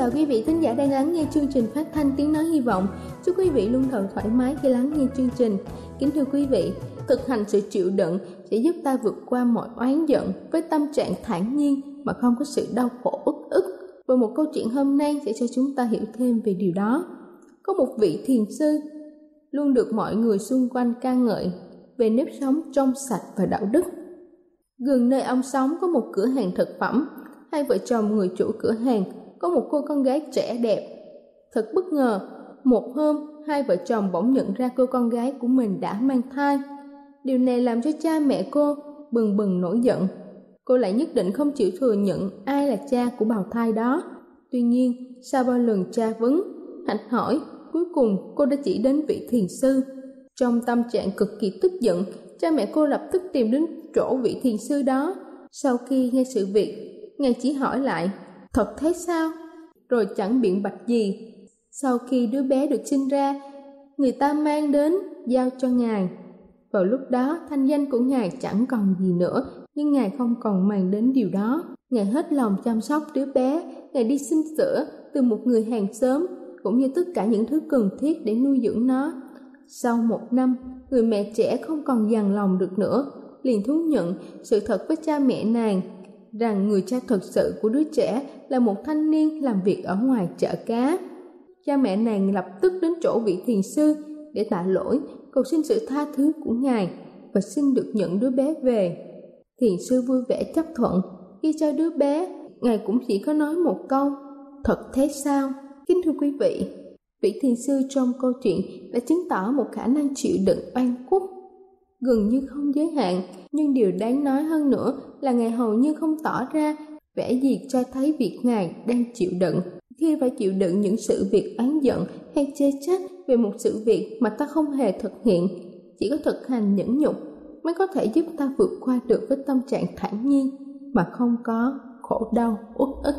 chào quý vị thính giả đang lắng nghe chương trình phát thanh tiếng nói hy vọng. Chúc quý vị luôn thật thoải mái khi lắng nghe chương trình. Kính thưa quý vị, thực hành sự chịu đựng sẽ giúp ta vượt qua mọi oán giận với tâm trạng thản nhiên mà không có sự đau khổ ức ức. Và một câu chuyện hôm nay sẽ cho chúng ta hiểu thêm về điều đó. Có một vị thiền sư luôn được mọi người xung quanh ca ngợi về nếp sống trong sạch và đạo đức. Gần nơi ông sống có một cửa hàng thực phẩm, hai vợ chồng người chủ cửa hàng có một cô con gái trẻ đẹp. Thật bất ngờ, một hôm hai vợ chồng bỗng nhận ra cô con gái của mình đã mang thai. Điều này làm cho cha mẹ cô bừng bừng nổi giận. Cô lại nhất định không chịu thừa nhận ai là cha của bào thai đó. Tuy nhiên, sau bao lần tra vấn, hạnh hỏi, cuối cùng cô đã chỉ đến vị thiền sư. Trong tâm trạng cực kỳ tức giận, cha mẹ cô lập tức tìm đến chỗ vị thiền sư đó. Sau khi nghe sự việc, ngài chỉ hỏi lại thật thế sao? Rồi chẳng biện bạch gì. Sau khi đứa bé được sinh ra, người ta mang đến giao cho ngài. Vào lúc đó, thanh danh của ngài chẳng còn gì nữa, nhưng ngài không còn mang đến điều đó. Ngài hết lòng chăm sóc đứa bé, ngài đi xin sữa từ một người hàng xóm, cũng như tất cả những thứ cần thiết để nuôi dưỡng nó. Sau một năm, người mẹ trẻ không còn dằn lòng được nữa, liền thú nhận sự thật với cha mẹ nàng rằng người cha thật sự của đứa trẻ là một thanh niên làm việc ở ngoài chợ cá. Cha mẹ nàng lập tức đến chỗ vị thiền sư để tạ lỗi, cầu xin sự tha thứ của ngài và xin được nhận đứa bé về. Thiền sư vui vẻ chấp thuận, khi cho đứa bé, ngài cũng chỉ có nói một câu, thật thế sao? Kính thưa quý vị, vị thiền sư trong câu chuyện đã chứng tỏ một khả năng chịu đựng oan khuất gần như không giới hạn, nhưng điều đáng nói hơn nữa là Ngài hầu như không tỏ ra vẻ gì cho thấy việc Ngài đang chịu đựng. Khi phải chịu đựng những sự việc oán giận hay chê trách về một sự việc mà ta không hề thực hiện, chỉ có thực hành nhẫn nhục mới có thể giúp ta vượt qua được với tâm trạng thản nhiên mà không có khổ đau uất ức.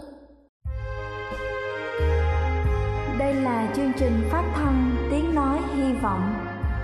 Đây là chương trình phát thanh Tiếng Nói Hy Vọng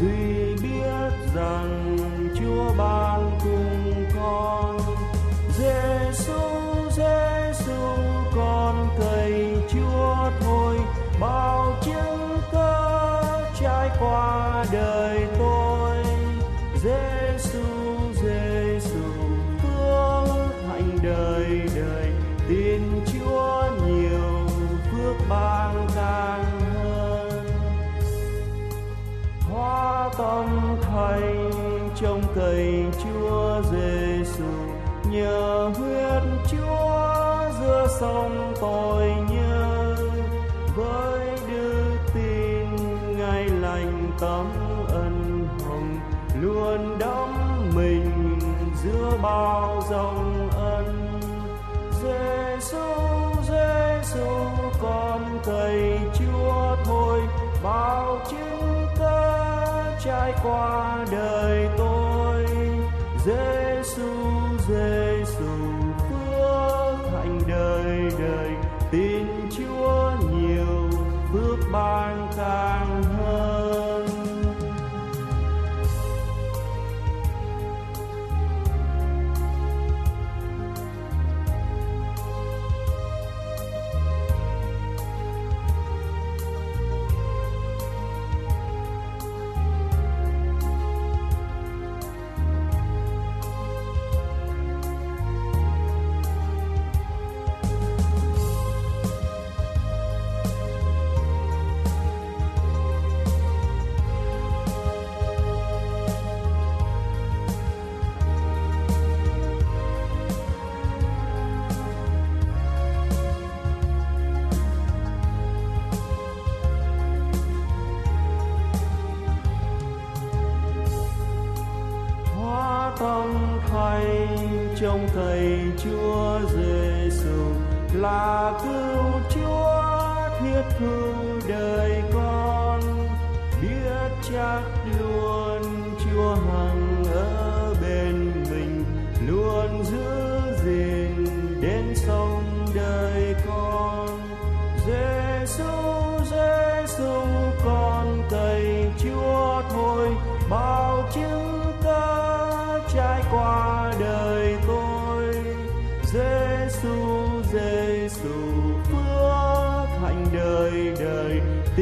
Ngài bao dòng ân. Giêsu Giêsu con thầy Chúa thôi, bao chứng ta trải qua đời.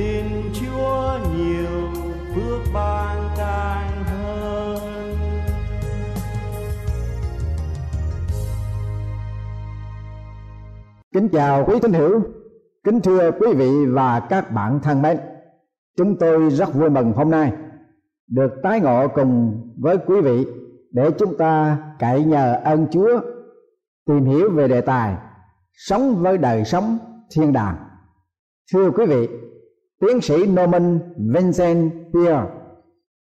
Tin Chúa nhiều phước ban càng hơn Kính chào quý tín hữu, kính thưa quý vị và các bạn thân mến. Chúng tôi rất vui mừng hôm nay được tái ngộ cùng với quý vị để chúng ta cậy nhờ ơn Chúa tìm hiểu về đề tài sống với đời sống thiên đàng. Thưa quý vị, tiến sĩ Norman Vincent Peale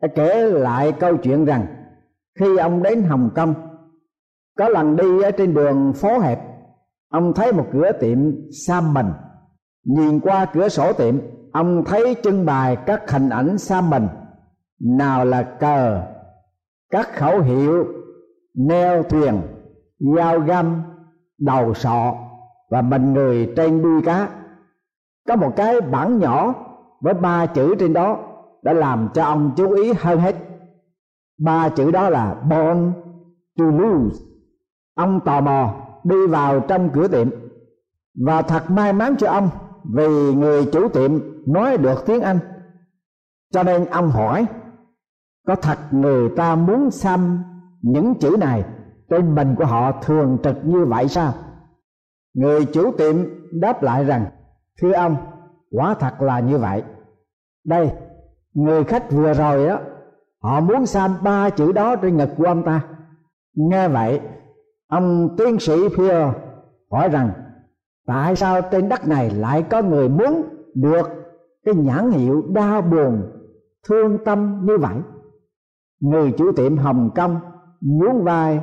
đã kể lại câu chuyện rằng khi ông đến Hồng Kông, có lần đi ở trên đường phố hẹp, ông thấy một cửa tiệm sam mình. Nhìn qua cửa sổ tiệm, ông thấy trưng bày các hình ảnh sam mình, nào là cờ, các khẩu hiệu, neo thuyền, dao găm, đầu sọ và mình người trên đuôi cá có một cái bảng nhỏ với ba chữ trên đó đã làm cho ông chú ý hơn hết. Ba chữ đó là born to lose. Ông tò mò đi vào trong cửa tiệm và thật may mắn cho ông vì người chủ tiệm nói được tiếng anh. Cho nên ông hỏi, có thật người ta muốn xăm những chữ này trên mình của họ thường trực như vậy sao? Người chủ tiệm đáp lại rằng thưa ông, quả thật là như vậy. Đây, người khách vừa rồi đó họ muốn xăm ba chữ đó trên ngực của ông ta. Nghe vậy, ông tiến sĩ Pierre hỏi rằng, tại sao trên đất này lại có người muốn được cái nhãn hiệu đau buồn, thương tâm như vậy? Người chủ tiệm hồng kông nhún vai,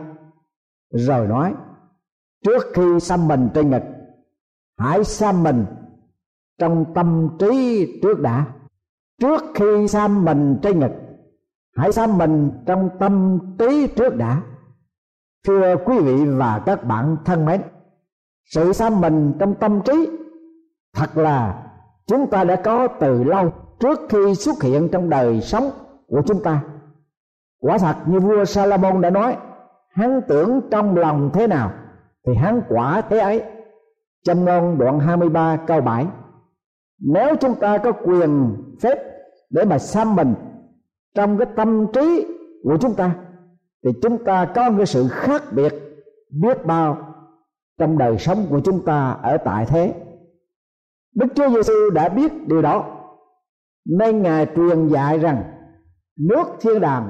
rồi nói, trước khi xăm mình trên ngực, hãy xăm mình trong tâm trí trước đã. Trước khi xăm mình trên ngực, hãy xăm mình trong tâm trí trước đã. Thưa quý vị và các bạn thân mến, sự xăm mình trong tâm trí thật là chúng ta đã có từ lâu trước khi xuất hiện trong đời sống của chúng ta. Quả thật như vua Salomon đã nói, hắn tưởng trong lòng thế nào thì hắn quả thế ấy. Châm ngôn đoạn 23 câu 7 nếu chúng ta có quyền phép để mà xăm mình trong cái tâm trí của chúng ta, thì chúng ta có cái sự khác biệt biết bao trong đời sống của chúng ta ở tại thế. Đức Chúa Giêsu đã biết điều đó. Nên ngài truyền dạy rằng, nước thiên đàng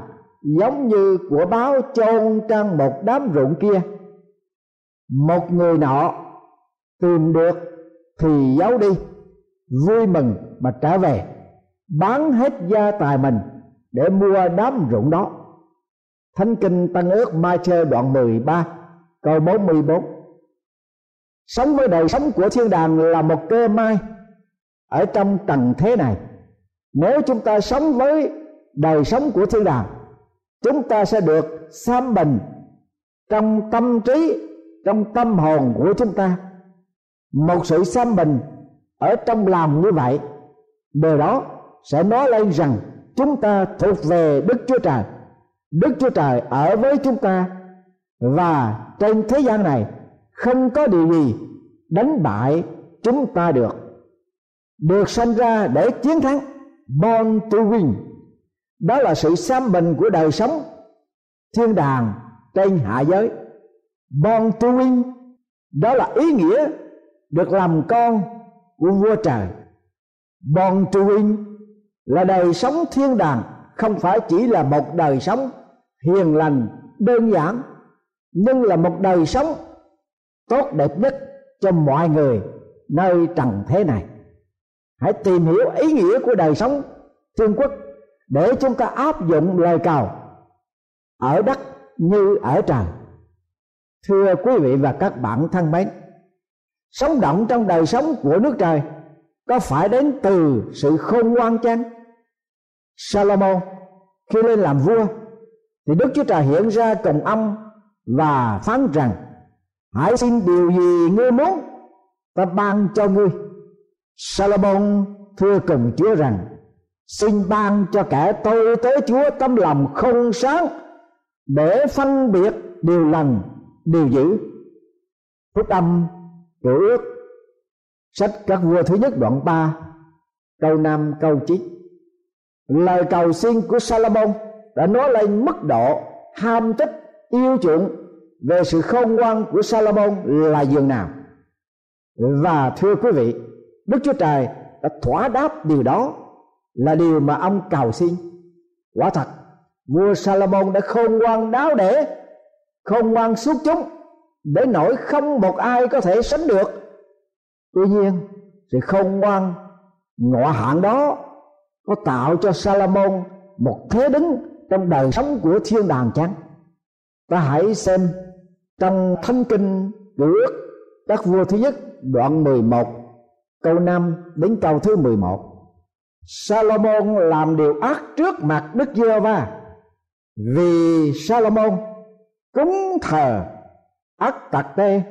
giống như của báo chôn trong một đám ruộng kia. Một người nọ tìm được thì giấu đi vui mừng mà trở về, bán hết gia tài mình để mua đám ruộng đó. Thánh kinh Tân ước Ma Chơ đoạn 13 câu 44 Sống với đời sống của thiên đàng là một cơ may ở trong trần thế này. Nếu chúng ta sống với đời sống của thiên đàng, chúng ta sẽ được xăm bình trong tâm trí, trong tâm hồn của chúng ta. Một sự xăm bình ở trong lòng như vậy, điều đó sẽ nói lên rằng chúng ta thuộc về đức chúa trời. Đức chúa trời ở với chúng ta và trên thế gian này không có điều gì đánh bại chúng ta được. Được sinh ra để chiến thắng, born to win. Đó là sự xăm bình của đời sống thiên đàng trên hạ giới. Born to win, đó là ý nghĩa được làm con của vua trời. Born to win là đời sống thiên đàng, không phải chỉ là một đời sống hiền lành, đơn giản, nhưng là một đời sống tốt đẹp nhất cho mọi người nơi trần thế này. Hãy tìm hiểu ý nghĩa của đời sống thiên quốc để chúng ta áp dụng lời cầu ở đất như ở trời. Thưa quý vị và các bạn thân mến sống động trong đời sống của nước trời, có phải đến từ sự khôn ngoan chăng? Salomon khi lên làm vua, thì Đức Chúa Trời hiện ra cùng ông và phán rằng, hãy xin điều gì ngươi muốn, ta ban cho ngươi. Salomon thưa cùng Chúa rằng, xin ban cho kẻ tôi tới Chúa tâm lòng không sáng để phân biệt điều lành, điều dữ. Phúc âm cựu ước. Sách các vua thứ nhất đoạn 3 câu 5 câu 9 lời cầu xin của Salomon đã nói lên mức độ ham thích, yêu chuộng về sự khôn ngoan của Salomon là dường nào. Và thưa quý vị, Đức Chúa Trời đã thỏa đáp điều đó là điều mà ông cầu xin. Quả thật, vua Salomon đã khôn ngoan đáo để, khôn ngoan suốt chúng để nỗi không một ai có thể sánh được. Tuy nhiên, sự khôn ngoan, ngọ hạn đó có tạo cho Salomon một thế đứng trong đời sống của thiên đàng chăng? Ta hãy xem trong thánh kinh ước các vua thứ nhất, đoạn 11 câu 5 đến câu thứ 11 Salomon làm điều ác trước mặt Đức Giê-hô-va. Vì Salomon cúng thờ ác tạc tê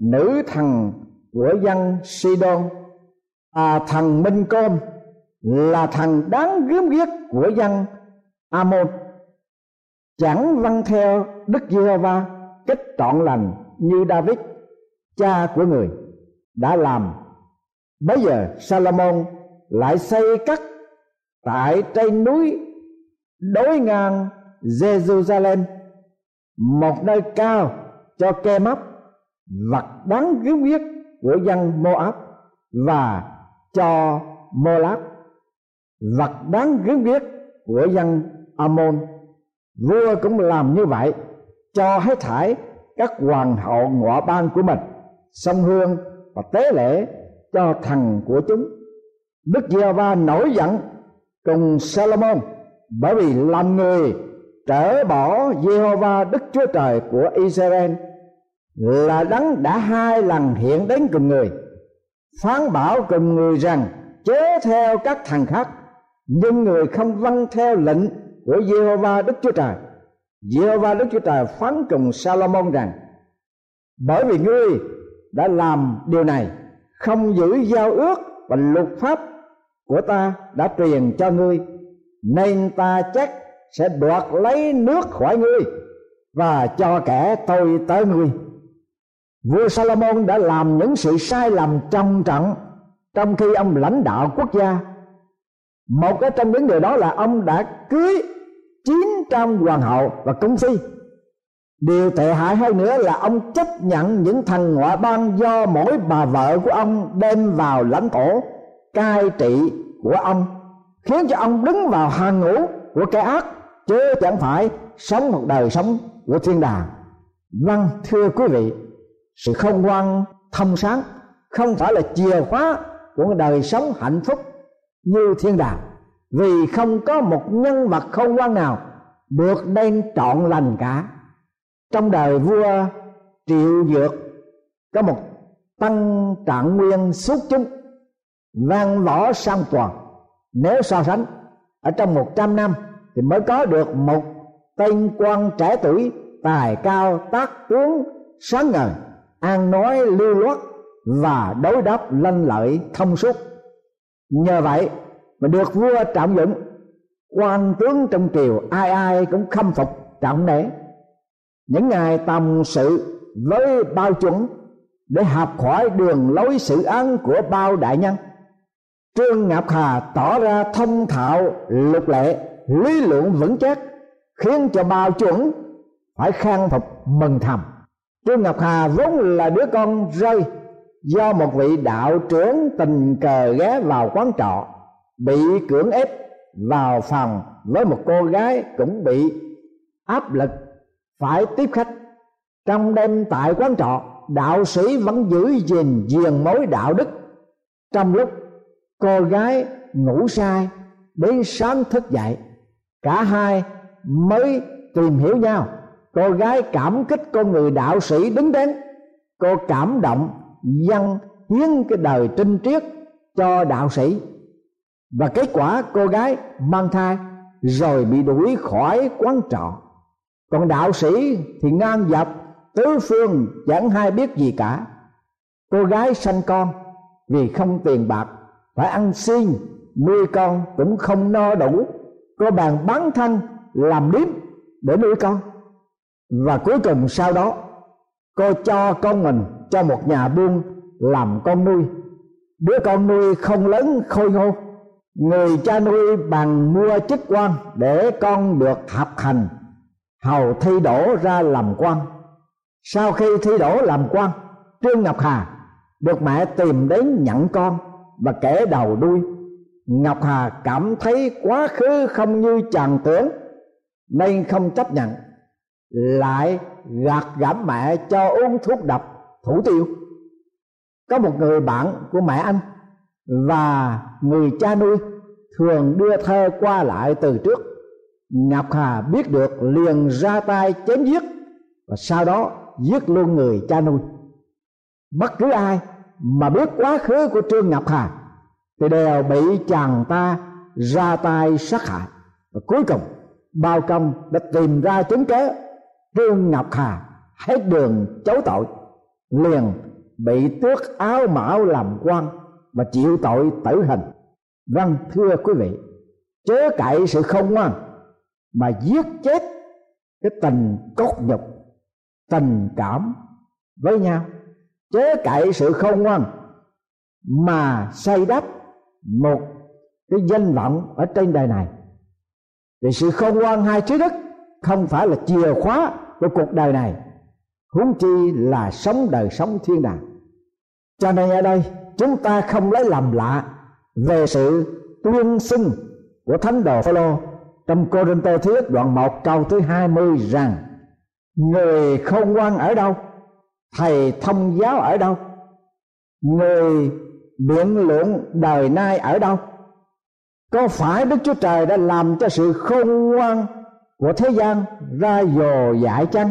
nữ thần của dân Sidon à thần Minh Côn là thần đáng gớm ghiếc của dân Amon. Chẳng vâng theo Đức Giê-hô-va cách trọn lành như David cha của người, đã làm. Bây giờ Salomon lại xây cất tại trên núi đối ngang Jerusalem một nơi cao cho ke mắp vật đáng cứu huyết của dân Moab và cho Moab vật đáng cứu huyết của dân Amon vua cũng làm như vậy, cho hết thải các hoàng hậu ngọa ban của mình sông hương và tế lễ cho thần của chúng. Đức giê-va nổi giận cùng salomon bởi vì làm người trở bỏ Jehovah Đức Chúa Trời của Israel là đấng đã hai lần hiện đến cùng người phán bảo cùng người rằng chế theo các thằng khác nhưng người không vâng theo lệnh của Giê-hô-va Đức Chúa Trời. Giê-hô-va Đức Chúa Trời phán cùng Salomon rằng: Bởi vì ngươi đã làm điều này, không giữ giao ước và luật pháp của ta đã truyền cho ngươi, nên ta chắc sẽ đoạt lấy nước khỏi ngươi và cho kẻ tôi tới ngươi vua Salomon đã làm những sự sai lầm trầm trọng trong khi ông lãnh đạo quốc gia một cái trong những điều đó là ông đã cưới 900 hoàng hậu và công phi. điều tệ hại hơn nữa là ông chấp nhận những thằng ngoại bang do mỗi bà vợ của ông đem vào lãnh thổ, cai trị của ông, khiến cho ông đứng vào hàng ngũ của kẻ ác, chứ chẳng phải sống một đời sống của thiên đàng vâng thưa quý vị sự không ngoan thông sáng, không phải là chìa khóa của đời sống hạnh phúc như thiên đàng. Vì không có một nhân vật không ngoan nào được đem trọn lành cả. Trong đời vua triệu dược có một tăng trạng nguyên xuất chúng, vang võ sang toàn. Nếu so sánh ở trong một trăm năm thì mới có được một tên quan trẻ tuổi tài cao tác tướng sáng ngời ăn nói lưu loát và đối đáp lanh lợi thông suốt. Nhờ vậy mà được vua trọng dụng, quan tướng trong triều ai ai cũng khâm phục trọng nể những ngày tầm sự với bao chuẩn để học hỏi đường lối xử án của bao đại nhân. Trương ngọc hà tỏ ra thông thạo, lục lệ, lý luận vững chắc, khiến cho bao chuẩn phải khang phục mừng thầm trương ngọc hà vốn là đứa con rơi do một vị đạo trưởng tình cờ ghé vào quán trọ, bị cưỡng ép vào phòng với một cô gái cũng bị áp lực phải tiếp khách. Trong đêm tại quán trọ, đạo sĩ vẫn giữ gìn giềng mối đạo đức. Trong lúc cô gái ngủ sai đến sáng thức dậy, cả hai mới tìm hiểu nhau cô gái cảm kích con người đạo sĩ đứng đến. Cô cảm động, dâng hiến cái đời trinh triết cho đạo sĩ. Và kết quả cô gái mang thai rồi bị đuổi khỏi quán trọ. Còn đạo sĩ thì ngang dọc, tứ phương, chẳng hay biết gì cả. Cô gái sanh con vì không tiền bạc, phải ăn xin, nuôi con cũng không no đủ. Cô bàn bán thân, làm điếm để nuôi con và cuối cùng sau đó, cô cho con mình cho một nhà buôn làm con nuôi. Đứa con nuôi không lớn, khôi ngô. Người cha nuôi bằng mua chức quan để con được học hành, hầu thi đổ ra làm quan. Sau khi thi đổ làm quan, trương ngọc hà được mẹ tìm đến nhận con và kể đầu đuôi. Ngọc hà cảm thấy quá khứ không như chàng tưởng, nên không chấp nhận lại gạt gẫm mẹ cho uống thuốc độc thủ tiêu. Có một người bạn của mẹ anh và người cha nuôi thường đưa thơ qua lại từ trước. Ngọc hà biết được liền ra tay chém giết và sau đó giết luôn người cha nuôi. Bất cứ ai mà biết quá khứ của trương ngọc hà thì đều bị chàng ta ra tay sát hại. Và cuối cùng, bao công đã tìm ra chứng cớ trương ngọc hà, hết đường chối tội, liền bị tước áo mão làm quan và chịu tội tử hình. Vâng thưa quý vị, chớ cậy sự không ngoan mà giết chết cái tình cốt nhục, tình cảm với nhau. Chớ cậy sự không ngoan mà xây đắp một cái danh vọng ở trên đời này. Vì sự không ngoan hai trí đức không phải là chìa khóa của cuộc đời này. Huống chi là sống đời sống thiên đàng. Cho nên ở đây, chúng ta không lấy làm lạ về sự tuyên xưng của thánh đồ Phaolô trong Cô Rinh Tô Thiết đoạn 1 câu thứ 20 rằng, người không ngoan ở đâu? Thầy thông giáo ở đâu? Người biện luận đời nay ở đâu? Có phải đức chúa trời đã làm cho sự khôn ngoan của thế gian ra dồ dại chăng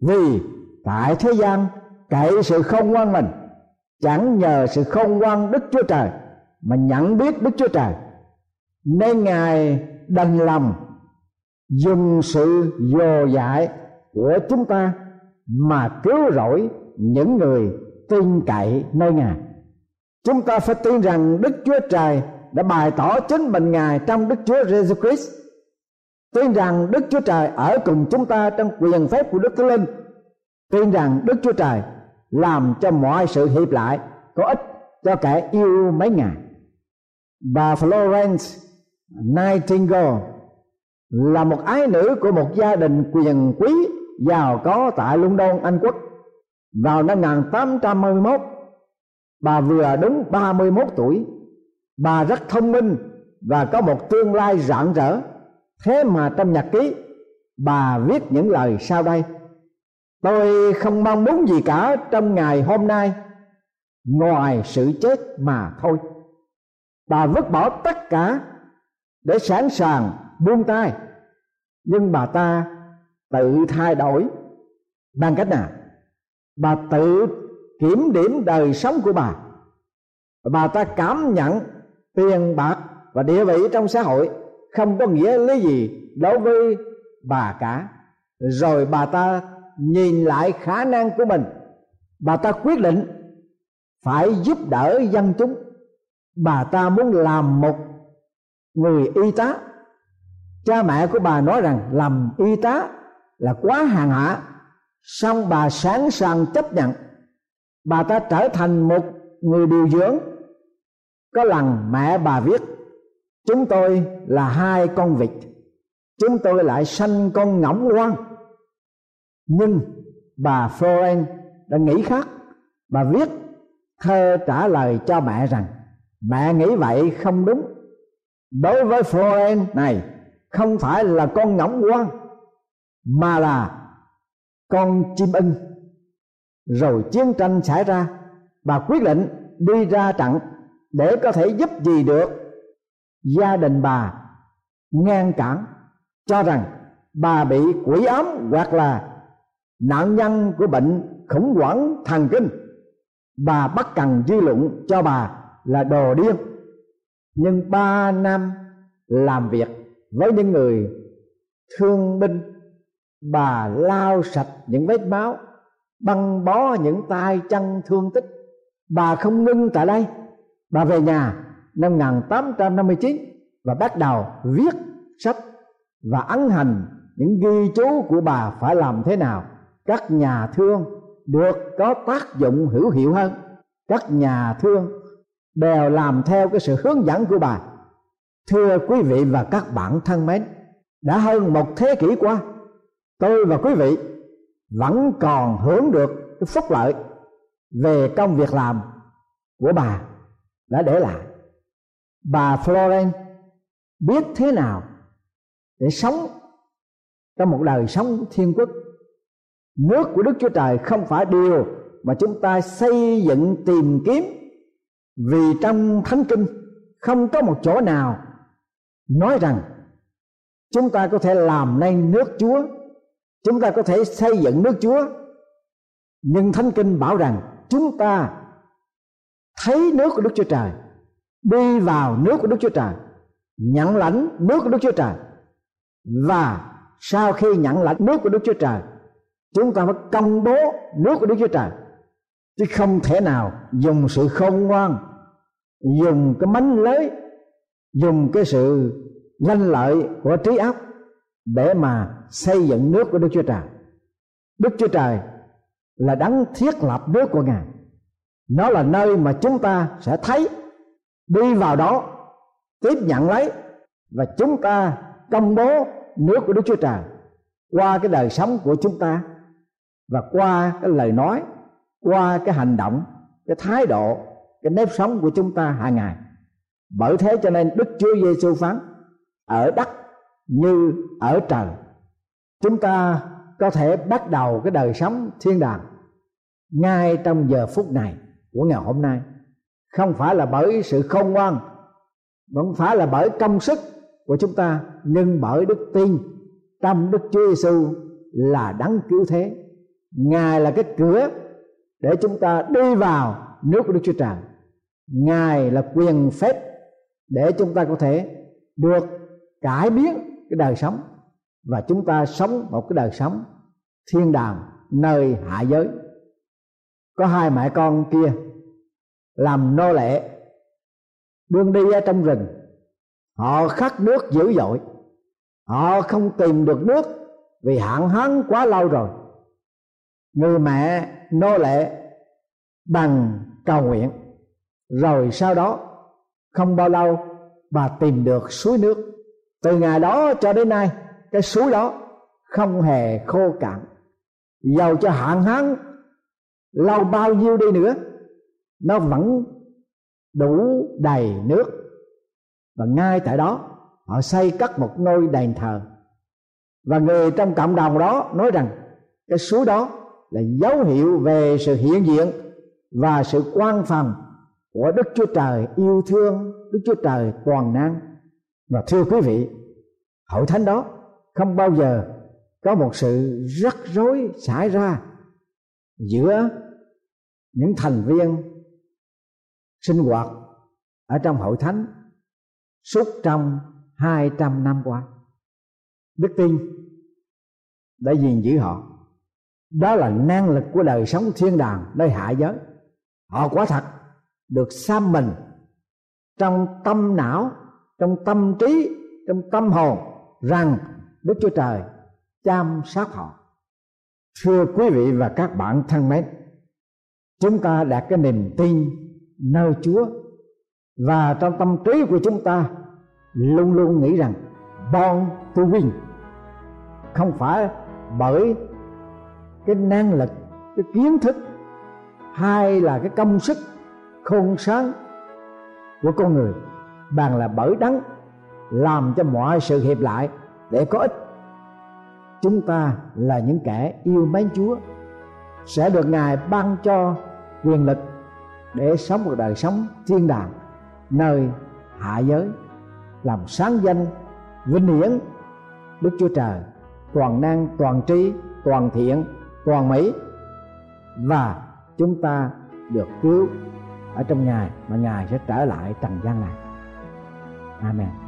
vì tại thế gian cậy sự không quan mình, chẳng nhờ sự không quan đức chúa trời mà nhận biết đức chúa trời. Nên ngài đành lòng dùng sự dò dại của chúng ta mà cứu rỗi những người tin cậy nơi ngài. Chúng ta phải tin rằng đức chúa trời đã bày tỏ chính mình ngài trong đức chúa Jesus christ tin rằng đức chúa trời ở cùng chúng ta trong quyền phép của đức thánh linh tin rằng đức chúa trời làm cho mọi sự hiệp lại có ích cho kẻ yêu mấy ngài bà Florence Nightingale là một ái nữ của một gia đình quyền quý giàu có tại London, Anh Quốc. Vào năm 1831, bà vừa đúng 31 tuổi. Bà rất thông minh và có một tương lai rạng rỡ. Thế mà trong nhật ký, bà viết những lời sau đây. Tôi không mong muốn gì cả trong ngày hôm nay ngoài sự chết mà thôi. Bà vứt bỏ tất cả để sẵn sàng buông tay. Nhưng bà ta tự thay đổi. Bằng cách nào? Bà tự kiểm điểm đời sống của bà. Bà ta cảm nhận tiền bạc và địa vị trong xã hội không có nghĩa lý gì đối với bà cả. Rồi bà ta nhìn lại khả năng của mình. Bà ta quyết định phải giúp đỡ dân chúng. Bà ta muốn làm một người y tá. Cha mẹ của bà nói rằng làm y tá là quá hàng hạ. Song bà sẵn sàng chấp nhận. Bà ta trở thành một người điều dưỡng. Có lần mẹ bà viết chúng tôi là hai con vịt. Chúng tôi lại sanh con ngỗng quan, nhưng bà Florence đã nghĩ khác. Bà viết thơ trả lời cho mẹ rằng mẹ nghĩ vậy không đúng. Đối với Florence này không phải là con ngỗng quan mà là con chim ưng. Rồi chiến tranh xảy ra. Bà quyết định đi ra trận để có thể giúp gì được gia đình bà ngăn cản, cho rằng bà bị quỷ ám hoặc là nạn nhân của bệnh khủng hoảng thần kinh. Bà bắt cần dư luận cho bà là đồ điên. Nhưng ba năm làm việc với những người thương binh, bà lau sạch những vết máu, băng bó những tay chân thương tích. Bà không ngưng tại đây, bà về nhà năm 1859 và bắt đầu viết sách và ấn hành những ghi chú của bà phải làm thế nào. Các nhà thương được có tác dụng hữu hiệu hơn. Các nhà thương đều làm theo cái sự hướng dẫn của bà. Thưa quý vị và các bạn thân mến, đã hơn một thế kỷ qua, tôi và quý vị vẫn còn hưởng được cái phúc lợi về công việc làm của bà đã để lại bà Florence biết thế nào để sống trong một đời sống thiên quốc? Nước của đức chúa trời không phải điều mà chúng ta xây dựng, tìm kiếm. Vì trong thánh kinh không có một chỗ nào nói rằng chúng ta có thể làm nên nước chúa, chúng ta có thể xây dựng nước chúa. Nhưng thánh kinh bảo rằng chúng ta thấy nước của đức chúa trời đi vào nước của đức chúa trời nhận lãnh nước của đức chúa trời và sau khi nhận lãnh nước của đức chúa trời, chúng ta phải công bố nước của đức chúa trời chứ không thể nào dùng sự khôn ngoan, dùng cái mánh lưới dùng cái sự lanh lợi của trí óc để mà xây dựng nước của Đức Chúa Trời. Đức Chúa Trời là đấng thiết lập nước của Ngài. Nó là nơi mà chúng ta sẽ thấy đi vào đó tiếp nhận lấy và chúng ta công bố nước của Đức Chúa Trời qua cái đời sống của chúng ta và qua cái lời nói, qua cái hành động, cái thái độ, cái nếp sống của chúng ta hàng ngày. Bởi thế cho nên đức chúa giêsu phán ở đất như ở trời chúng ta có thể bắt đầu cái đời sống thiên đàng ngay trong giờ phút này của ngày hôm nay không phải là bởi sự khôn ngoan không phải là bởi công sức của chúng ta, nhưng bởi đức tin. Trong đức chúa giêsu là đấng cứu thế. Ngài là cái cửa để chúng ta đi vào nước của đức chúa trời. Ngài là quyền phép để chúng ta có thể được cải biến cái đời sống và chúng ta sống một cái đời sống thiên đàng nơi hạ giới. Có hai mẹ con kia làm nô lệ. Đương đi ở trong rừng. Họ khát nước dữ dội. Họ không tìm được nước vì hạn hán quá lâu rồi. Người mẹ nô lệ bằng cầu nguyện. Rồi sau đó, không bao lâu, bà tìm được suối nước. Từ ngày đó cho đến nay, cái suối đó không hề khô cạn. Giàu cho hạn hán, lâu bao nhiêu đi nữa nó vẫn đủ đầy nước. Và ngay tại đó, họ xây cất một ngôi đền thờ. Và người trong cộng đồng đó nói rằng, cái suối đó là dấu hiệu về sự hiện diện và sự quan phòng của Đức Chúa Trời yêu thương, Đức Chúa Trời toàn năng. Và thưa quý vị, hội thánh đó không bao giờ có một sự rắc rối xảy ra giữa những thành viên sinh hoạt ở trong hội thánh suốt trong hai trăm năm qua. Đức tin đã gìn giữ họ. Đó là năng lực của đời sống thiên đàng nơi hạ giới. Họ quả thật được xăm mình trong tâm não, trong tâm trí, trong tâm hồn rằng đức chúa trời chăm sóc họ. Thưa quý vị và các bạn thân mến, chúng ta đặt cái niềm tin nơi chúa. Và trong tâm trí của chúng ta, luôn luôn nghĩ rằng born to win. Không phải bởi cái năng lực, cái kiến thức, hay là cái công sức khôn sáng của con người bằng là bởi đắng làm cho mọi sự hiệp lại để có ích. Chúng ta là những kẻ yêu mến chúa, sẽ được ngài ban cho quyền lực để sống một đời sống thiên đàng, nơi hạ giới, làm sáng danh, vinh hiển. Đức chúa trời toàn năng, toàn trí, toàn thiện, toàn mỹ, và chúng ta được cứu ở trong ngài mà ngài sẽ trở lại trần gian này. Amen.